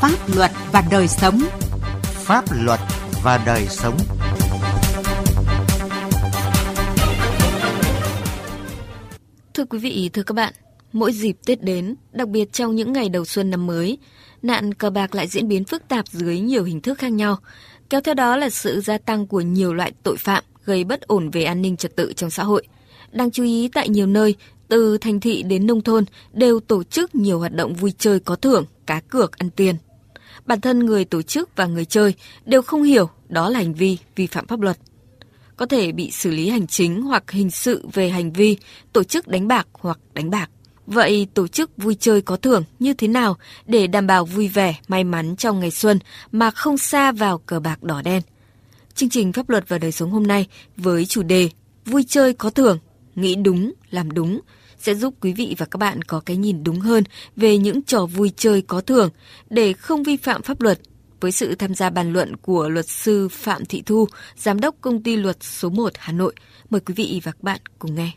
pháp luật và đời sống. Pháp luật và đời sống. Thưa quý vị, thưa các bạn, mỗi dịp Tết đến, đặc biệt trong những ngày đầu xuân năm mới, nạn cờ bạc lại diễn biến phức tạp dưới nhiều hình thức khác nhau. Kéo theo đó là sự gia tăng của nhiều loại tội phạm gây bất ổn về an ninh trật tự trong xã hội. Đáng chú ý tại nhiều nơi, từ thành thị đến nông thôn đều tổ chức nhiều hoạt động vui chơi có thưởng, cá cược, ăn tiền. Bản thân người tổ chức và người chơi đều không hiểu đó là hành vi vi phạm pháp luật. Có thể bị xử lý hành chính hoặc hình sự về hành vi tổ chức đánh bạc hoặc đánh bạc. Vậy tổ chức vui chơi có thưởng như thế nào để đảm bảo vui vẻ, may mắn trong ngày xuân mà không xa vào cờ bạc đỏ đen? Chương trình Pháp luật và đời sống hôm nay với chủ đề Vui chơi có thưởng, nghĩ đúng, làm đúng sẽ giúp quý vị và các bạn có cái nhìn đúng hơn về những trò vui chơi có thưởng để không vi phạm pháp luật. Với sự tham gia bàn luận của luật sư Phạm Thị Thu, giám đốc công ty luật số 1 Hà Nội. Mời quý vị và các bạn cùng nghe.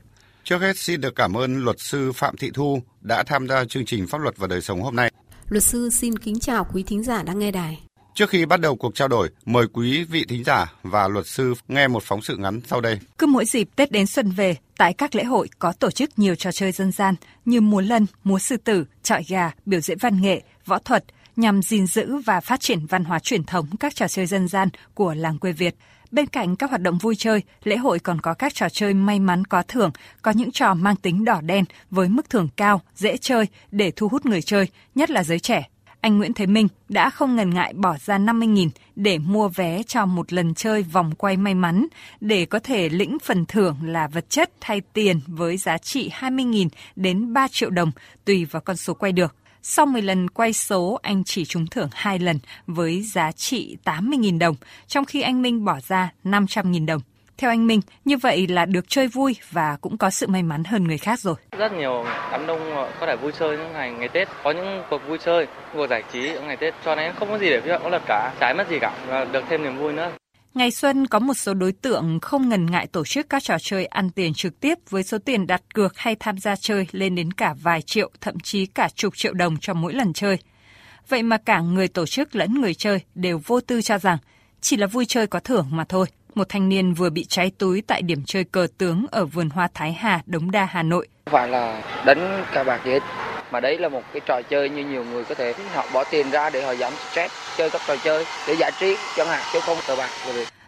Trước hết xin được cảm ơn luật sư Phạm Thị Thu đã tham gia chương trình Pháp luật và đời sống hôm nay. Luật sư xin kính chào quý thính giả đang nghe đài. Trước khi bắt đầu cuộc trao đổi, mời quý vị thính giả và luật sư nghe một phóng sự ngắn sau đây. Cứ mỗi dịp Tết đến xuân về, tại các lễ hội có tổ chức nhiều trò chơi dân gian như múa lân, múa sư tử, trọi gà, biểu diễn văn nghệ, võ thuật nhằm gìn giữ và phát triển văn hóa truyền thống các trò chơi dân gian của làng quê Việt. Bên cạnh các hoạt động vui chơi, lễ hội còn có các trò chơi may mắn có thưởng, có những trò mang tính đỏ đen với mức thưởng cao, dễ chơi để thu hút người chơi, nhất là giới trẻ anh Nguyễn Thế Minh đã không ngần ngại bỏ ra 50.000 để mua vé cho một lần chơi vòng quay may mắn để có thể lĩnh phần thưởng là vật chất hay tiền với giá trị 20.000 đến 3 triệu đồng tùy vào con số quay được. Sau 10 lần quay số, anh chỉ trúng thưởng 2 lần với giá trị 80.000 đồng, trong khi anh Minh bỏ ra 500.000 đồng. Theo anh Minh, như vậy là được chơi vui và cũng có sự may mắn hơn người khác rồi. Rất nhiều đám đông có thể vui chơi những ngày ngày Tết, có những cuộc vui chơi, cuộc giải trí những ngày Tết cho nên không có gì để pháp luật cả, trái mất gì cả và được thêm niềm vui nữa. Ngày xuân có một số đối tượng không ngần ngại tổ chức các trò chơi ăn tiền trực tiếp với số tiền đặt cược hay tham gia chơi lên đến cả vài triệu, thậm chí cả chục triệu đồng cho mỗi lần chơi. Vậy mà cả người tổ chức lẫn người chơi đều vô tư cho rằng chỉ là vui chơi có thưởng mà thôi một thanh niên vừa bị cháy túi tại điểm chơi cờ tướng ở vườn hoa Thái Hà, Đống Đa, Hà Nội. Không phải là đánh cờ bạc gì hết, mà đấy là một cái trò chơi như nhiều người có thể họ bỏ tiền ra để họ giảm stress, chơi các trò chơi để giải trí chẳng hạn chứ không cờ bạc.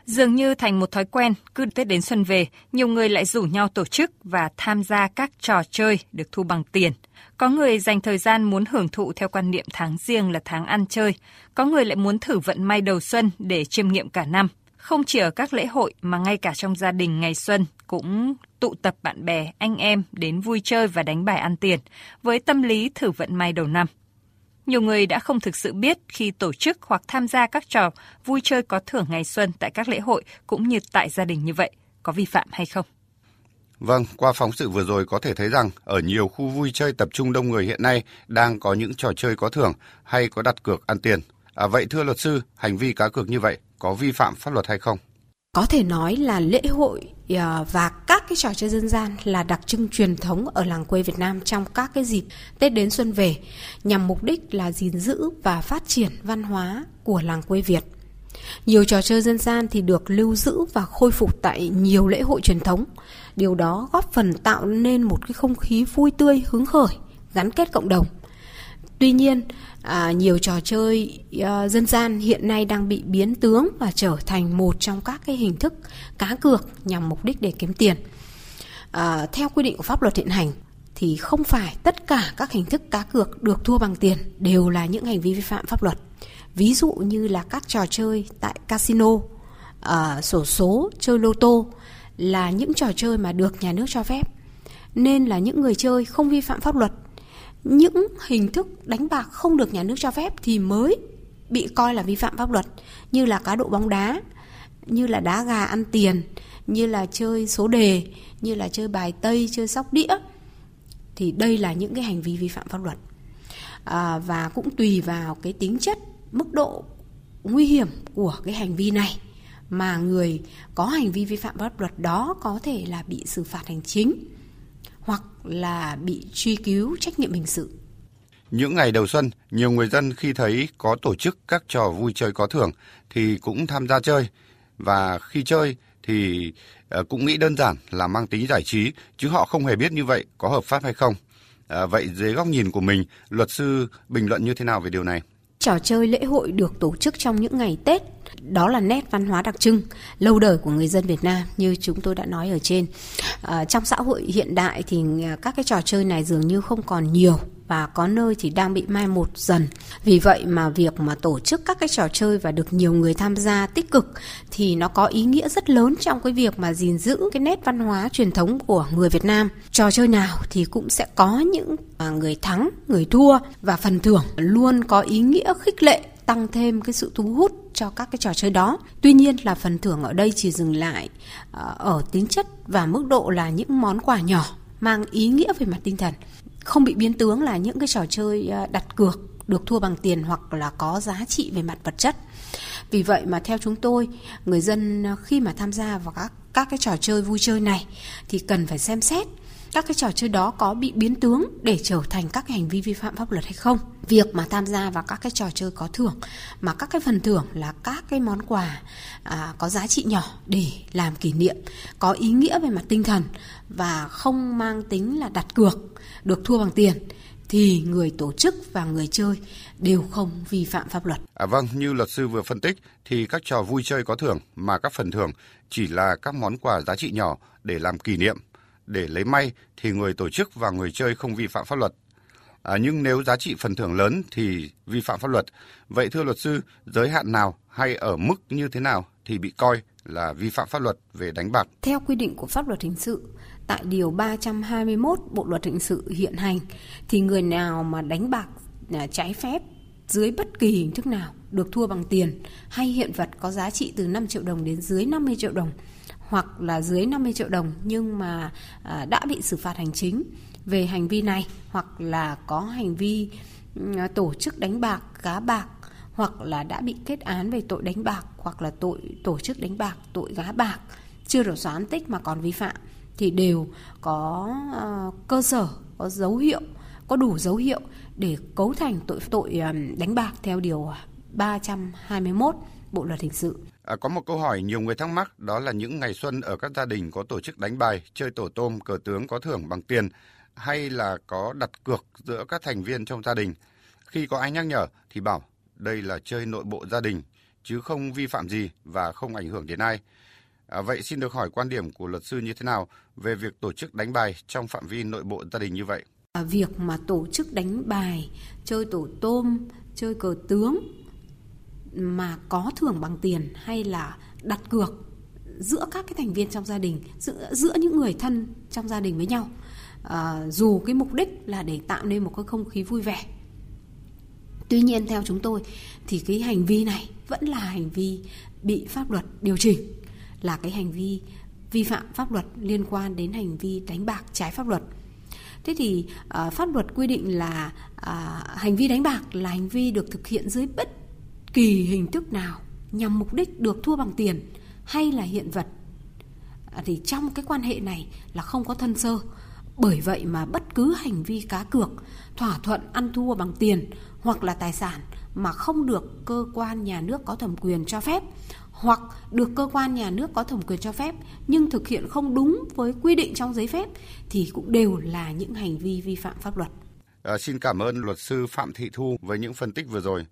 Dường như thành một thói quen, cứ Tết đến xuân về, nhiều người lại rủ nhau tổ chức và tham gia các trò chơi được thu bằng tiền. Có người dành thời gian muốn hưởng thụ theo quan niệm tháng riêng là tháng ăn chơi, có người lại muốn thử vận may đầu xuân để chiêm nghiệm cả năm. Không chỉ ở các lễ hội mà ngay cả trong gia đình ngày xuân cũng tụ tập bạn bè, anh em đến vui chơi và đánh bài ăn tiền với tâm lý thử vận may đầu năm. Nhiều người đã không thực sự biết khi tổ chức hoặc tham gia các trò vui chơi có thưởng ngày xuân tại các lễ hội cũng như tại gia đình như vậy có vi phạm hay không. Vâng, qua phóng sự vừa rồi có thể thấy rằng ở nhiều khu vui chơi tập trung đông người hiện nay đang có những trò chơi có thưởng hay có đặt cược ăn tiền. À, vậy thưa luật sư, hành vi cá cược như vậy có vi phạm pháp luật hay không? Có thể nói là lễ hội ờ, và các cái trò chơi dân gian là đặc trưng truyền thống ở làng quê Việt Nam trong các cái dịp Tết đến xuân về nhằm mục đích là gìn giữ và phát triển văn hóa của làng quê Việt. Nhiều trò chơi dân gian thì được lưu giữ và khôi phục tại nhiều lễ hội truyền thống. Điều đó góp phần tạo nên một cái không khí vui tươi, hứng khởi, gắn kết cộng đồng. Tuy nhiên, à, nhiều trò chơi à, dân gian hiện nay đang bị biến tướng và trở thành một trong các cái hình thức cá cược nhằm mục đích để kiếm tiền. À, theo quy định của pháp luật hiện hành thì không phải tất cả các hình thức cá cược được thua bằng tiền đều là những hành vi vi phạm pháp luật. Ví dụ như là các trò chơi tại casino, à, sổ số, chơi lô tô là những trò chơi mà được nhà nước cho phép. Nên là những người chơi không vi phạm pháp luật những hình thức đánh bạc không được nhà nước cho phép thì mới bị coi là vi phạm pháp luật như là cá độ bóng đá như là đá gà ăn tiền như là chơi số đề như là chơi bài tây chơi sóc đĩa. Thì đây là những cái hành vi vi phạm pháp luật. À, và cũng tùy vào cái tính chất mức độ nguy hiểm của cái hành vi này mà người có hành vi vi phạm pháp luật đó có thể là bị xử phạt hành chính hoặc là bị truy cứu trách nhiệm hình sự. Những ngày đầu xuân, nhiều người dân khi thấy có tổ chức các trò vui chơi có thưởng thì cũng tham gia chơi. Và khi chơi thì ờ, cũng nghĩ đơn giản là mang tính giải trí, chứ họ không hề biết như vậy có hợp pháp hay không. À, vậy dưới góc nhìn của mình, luật sư bình luận như thế nào về điều này? Trò chơi lễ hội được tổ chức trong những ngày Tết đó là nét văn hóa đặc trưng lâu đời của người dân Việt Nam như chúng tôi đã nói ở trên. À, trong xã hội hiện đại thì à, các cái trò chơi này dường như không còn nhiều và có nơi thì đang bị mai một dần. Vì vậy mà việc mà tổ chức các cái trò chơi và được nhiều người tham gia tích cực thì nó có ý nghĩa rất lớn trong cái việc mà gìn giữ cái nét văn hóa truyền thống của người Việt Nam. Trò chơi nào thì cũng sẽ có những à, người thắng, người thua và phần thưởng luôn có ý nghĩa khích lệ tăng thêm cái sự thu hút cho các cái trò chơi đó. Tuy nhiên là phần thưởng ở đây chỉ dừng lại à, ở tính chất và mức độ là những món quà nhỏ mang ý nghĩa về mặt tinh thần không bị biến tướng là những cái trò chơi ờ, đặt cược được thua bằng tiền hoặc là có giá trị về mặt vật chất. Vì vậy mà theo chúng tôi, người dân ờ, khi mà tham gia vào các các cái trò chơi vui chơi này thì cần phải xem xét các cái trò chơi đó có bị biến tướng để trở thành các hành vi vi phạm pháp luật hay không. Việc mà tham gia vào các cái trò chơi có thưởng mà các cái phần thưởng là các cái món quà à, có giá trị nhỏ để làm kỷ niệm, có ý nghĩa về mặt tinh thần và không mang tính là đặt cược được thua bằng tiền thì người tổ chức và người chơi đều không vi phạm pháp luật. À vâng, như luật sư vừa phân tích thì các trò vui chơi có thưởng mà các phần thưởng chỉ là các món quà giá trị nhỏ để làm kỷ niệm, để lấy may thì người tổ chức và người chơi không vi phạm pháp luật. À, nhưng nếu giá trị phần thưởng lớn thì vi phạm pháp luật. Vậy thưa luật sư, giới hạn nào hay ở mức như thế nào thì bị coi là vi phạm pháp luật về đánh bạc? Theo quy định của pháp luật hình sự, tại điều 321 Bộ luật hình sự hiện hành thì người nào mà đánh bạc à, trái phép dưới bất kỳ hình thức nào được thua bằng tiền hay hiện vật có giá trị từ 5 triệu đồng đến dưới 50 triệu đồng hoặc là dưới 50 triệu đồng nhưng mà à, đã bị xử phạt hành chính về hành vi này hoặc là có hành vi ừ, tổ chức đánh bạc, gá bạc hoặc là đã bị kết án về tội đánh bạc hoặc là tội tổ chức đánh bạc, tội gá bạc chưa được xóa án tích mà còn vi phạm thì đều có uh, cơ sở, có dấu hiệu, có đủ dấu hiệu để cấu thành tội tội um, đánh bạc theo điều 321 Bộ luật hình sự. À, có một câu hỏi nhiều người thắc mắc đó là những ngày xuân ở các gia đình có tổ chức đánh bài, chơi tổ tôm, cờ tướng có thưởng bằng tiền hay là có đặt cược giữa các thành viên trong gia đình. Khi có ai nhắc nhở thì bảo đây là chơi nội bộ gia đình chứ không vi phạm gì và không ảnh hưởng đến ai. À, vậy xin được hỏi quan điểm của luật sư như thế nào về việc tổ chức đánh bài trong phạm vi nội bộ gia đình như vậy? À, việc mà tổ chức đánh bài, chơi tổ tôm, chơi cờ tướng mà có thưởng bằng tiền hay là đặt cược giữa các cái thành viên trong gia đình, giữa giữa những người thân trong gia đình với nhau. À, dù cái mục đích là để tạo nên một cái không khí vui vẻ Tuy nhiên theo chúng tôi thì cái hành vi này vẫn là hành vi bị pháp luật điều chỉnh là cái hành vi vi phạm pháp luật liên quan đến hành vi đánh bạc trái pháp luật. Thế thì à, pháp luật quy định là à, hành vi đánh bạc là hành vi được thực hiện dưới bất kỳ hình thức nào nhằm mục đích được thua bằng tiền hay là hiện vật. à, thì trong cái quan hệ này là không có thân sơ. Bởi vậy mà bất cứ hành vi cá cược, thỏa thuận ăn thua bằng tiền hoặc là tài sản mà không được cơ quan nhà nước có thẩm quyền cho phép hoặc được cơ quan nhà nước có thẩm quyền cho phép nhưng thực hiện không đúng với quy định trong giấy phép thì cũng đều là những hành vi vi phạm pháp luật. À, xin cảm ơn luật sư Phạm Thị Thu với những phân tích vừa rồi.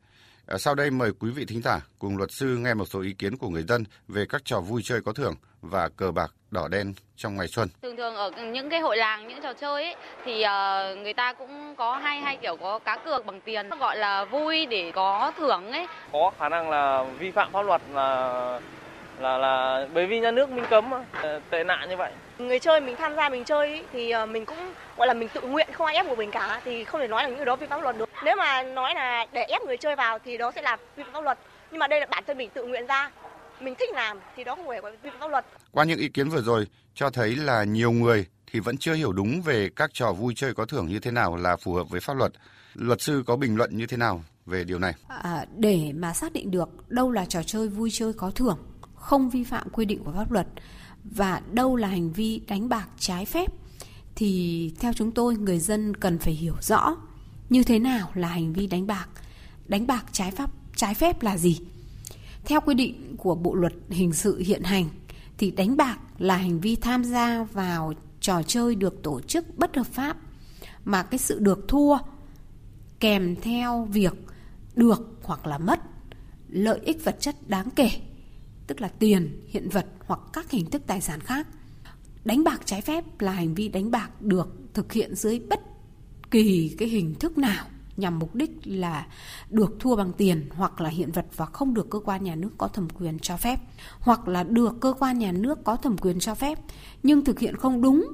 À, sau đây mời quý vị thính giả cùng luật sư nghe một số ý kiến của người dân về các trò vui chơi có thưởng và cờ bạc đỏ đen trong ngày xuân. Thường thường ở những cái hội làng, những trò chơi ấy, thì uh, người ta cũng có hay hay kiểu có cá cược bằng tiền gọi là vui để có thưởng ấy. Có khả năng là vi phạm pháp luật là là là bởi vì nhà nước mình cấm tệ nạn như vậy. Người chơi mình tham gia mình chơi thì ờ, mình cũng gọi là mình tự nguyện không ai ép của mình cả thì không thể nói là những cái đó vi phạm pháp luật được. Nếu mà nói là để ép người chơi vào thì đó sẽ là vi phạm pháp luật. Nhưng mà đây là bản thân mình tự nguyện ra. Mình thích làm thì đó không phải vi phạm pháp luật. Qua những ý kiến vừa rồi cho thấy là nhiều người thì vẫn chưa hiểu đúng về các trò vui chơi có thưởng như thế nào là phù hợp với pháp luật. Luật sư có bình luận như thế nào về điều này? À, để mà xác định được đâu là trò chơi vui chơi có thưởng không vi phạm quy định của pháp luật và đâu là hành vi đánh bạc trái phép, thì theo chúng tôi, người dân cần phải hiểu rõ Như thế nào là hành vi đánh bạc? Đánh bạc trái pháp, trái phép là gì? Theo quy định của Bộ luật hình sự hiện hành, thì đánh bạc là hành vi tham gia vào trò chơi được tổ chức bất hợp pháp mà cái sự được thua kèm theo việc được hoặc là mất lợi ích vật chất đáng kể tức là tiền, hiện vật hoặc các hình thức tài sản khác. Đánh bạc trái phép là hành vi đánh bạc được thực hiện dưới bất kỳ cái hình thức nào nhằm mục đích là được thua bằng tiền hoặc là hiện vật và không được cơ quan nhà nước có thẩm quyền cho phép hoặc là được cơ quan nhà nước có thẩm quyền cho phép nhưng thực hiện không đúng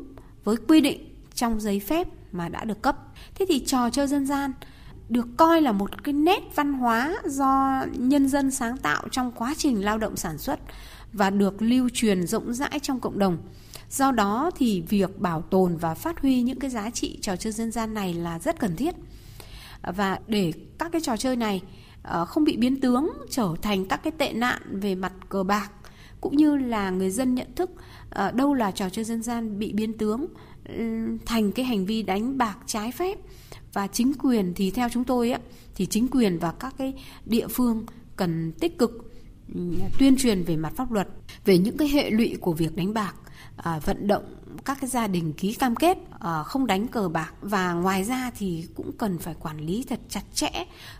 với quy định trong giấy phép mà đã được cấp. Thế thì trò chơi dân gian được coi là một cái nét văn hóa do nhân dân sáng tạo trong quá trình lao động sản xuất và được lưu truyền rộng rãi trong cộng đồng. Do đó thì việc bảo tồn và phát huy những cái giá trị trò chơi dân gian này là rất cần thiết. Và để các cái trò chơi này ờ, không bị biến tướng, trở thành các cái tệ nạn về mặt cờ bạc, cũng như là người dân nhận thức ờ, đâu là trò chơi dân gian bị biến tướng thành cái hành vi đánh bạc trái phép và chính quyền thì theo chúng tôi á thì chính quyền và các cái địa phương cần tích cực ừ, tuyên truyền về mặt pháp luật về những cái hệ lụy của việc đánh bạc à, vận động các cái gia đình ký cam kết à, không đánh cờ bạc. Và ngoài ra thì cũng cần phải quản lý thật chặt chẽ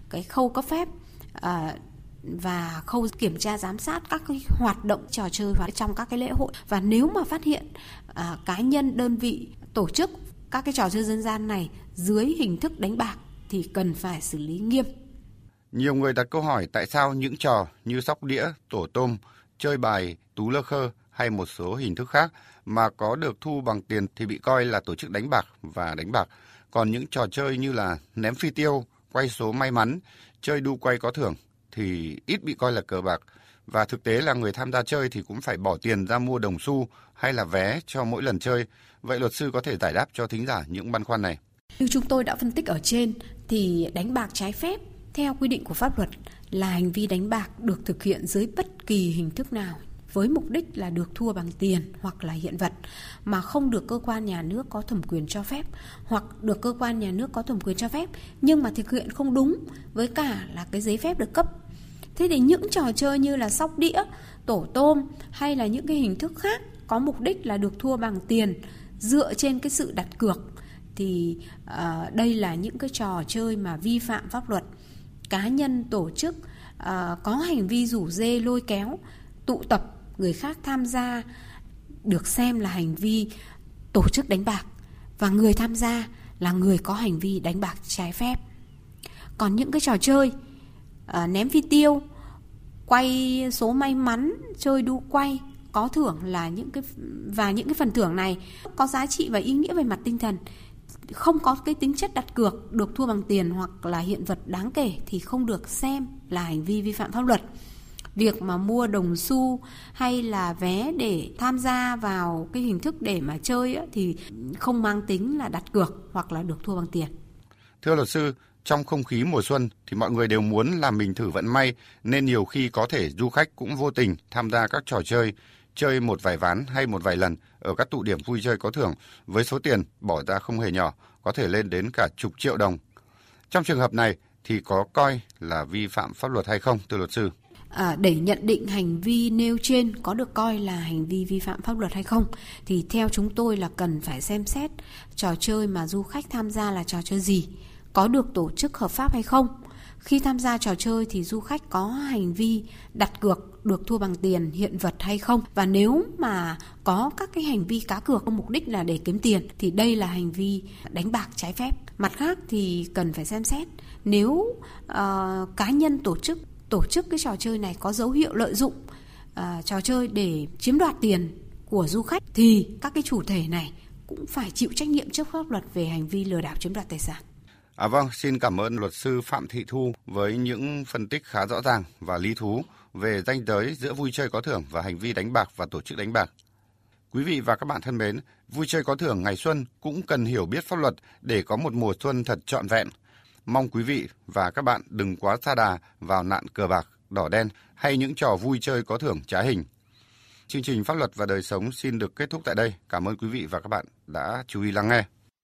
cái khâu cấp phép à, và khâu kiểm tra giám sát các cái hoạt động trò chơi trong các cái lễ hội. Và nếu mà phát hiện à, cá nhân đơn vị tổ chức các cái trò chơi dân gian này dưới hình thức đánh bạc thì cần phải xử lý nghiêm. Nhiều người đặt câu hỏi tại sao những trò như sóc đĩa, tổ tôm, chơi bài, tú lơ khơ hay một số hình thức khác mà có được thu bằng tiền thì bị coi là tổ chức đánh bạc và đánh bạc. Còn những trò chơi như là ném phi tiêu, quay số may mắn, chơi đu quay có thưởng thì ít bị coi là cờ bạc. Và thực tế là người tham gia chơi thì cũng phải bỏ tiền ra mua đồng xu hay là vé cho mỗi lần chơi. Vậy luật sư có thể giải đáp cho thính giả những băn khoăn này. Như chúng tôi đã phân tích ở trên, thì đánh bạc trái phép theo quy định của pháp luật là hành vi đánh bạc được thực hiện dưới bất kỳ hình thức nào, với mục đích là được thua bằng tiền hoặc là hiện vật, mà không được cơ quan nhà nước có thẩm quyền cho phép hoặc được cơ quan nhà nước có thẩm quyền cho phép, nhưng mà thực hiện không đúng, với cả là cái giấy phép được cấp. Thế thì những trò chơi như là sóc đĩa, tổ tôm hay là những cái hình thức khác có mục đích là được thua bằng tiền dựa trên cái sự đặt cược thì uh, đây là những cái trò chơi mà vi phạm pháp luật. Cá nhân tổ chức uh, có hành vi rủ dê lôi kéo tụ tập người khác tham gia được xem là hành vi tổ chức đánh bạc và người tham gia là người có hành vi đánh bạc trái phép. Còn những cái trò chơi à, ném phi tiêu quay số may mắn chơi đu quay. Có thưởng là những cái và những cái phần thưởng này có giá trị và ý nghĩa về mặt tinh thần. Không có cái tính chất đặt cược được thua bằng tiền hoặc là hiện vật đáng kể thì không được xem là hành vi vi phạm pháp luật. Việc mà mua đồng xu hay là vé để tham gia vào cái hình thức để mà chơi ấy, thì không mang tính là đặt cược hoặc là được thua bằng tiền. Thưa luật sư, trong không khí mùa xuân thì mọi người đều muốn làm mình thử vận may nên nhiều khi có thể du khách cũng vô tình tham gia các trò chơi chơi một vài ván hay một vài lần ở các tụ điểm vui chơi có thưởng với số tiền bỏ ra không hề nhỏ, có thể lên đến cả chục triệu đồng. Trong trường hợp này thì có coi là vi phạm pháp luật hay không, thưa luật sư? À, để nhận định hành vi nêu trên có được coi là hành vi vi phạm pháp luật hay không thì theo chúng tôi là cần phải xem xét trò chơi mà du khách tham gia là trò chơi gì, có được tổ chức hợp pháp hay không. Khi tham gia trò chơi thì du khách có hành vi đặt cược được thua bằng tiền hiện vật hay không và nếu mà có các cái hành vi cá cược có mục đích là để kiếm tiền thì đây là hành vi đánh bạc trái phép mặt khác thì cần phải xem xét nếu uh, cá nhân tổ chức tổ chức cái trò chơi này có dấu hiệu lợi dụng uh, trò chơi để chiếm đoạt tiền của du khách thì các cái chủ thể này cũng phải chịu trách nhiệm trước pháp luật về hành vi lừa đảo chiếm đoạt tài sản. À vâng, xin cảm ơn luật sư Phạm Thị Thu với những phân tích khá rõ ràng và lý thú về ranh giới giữa vui chơi có thưởng và hành vi đánh bạc và tổ chức đánh bạc. Quý vị và các bạn thân mến, vui chơi có thưởng ngày xuân cũng cần hiểu biết pháp luật để có một mùa xuân thật trọn vẹn. Mong quý vị và các bạn đừng quá xa đà vào nạn cờ bạc, đỏ đen hay những trò vui chơi có thưởng trá hình. Chương trình Pháp luật và đời sống xin được kết thúc tại đây. Cảm ơn quý vị và các bạn đã chú ý lắng nghe.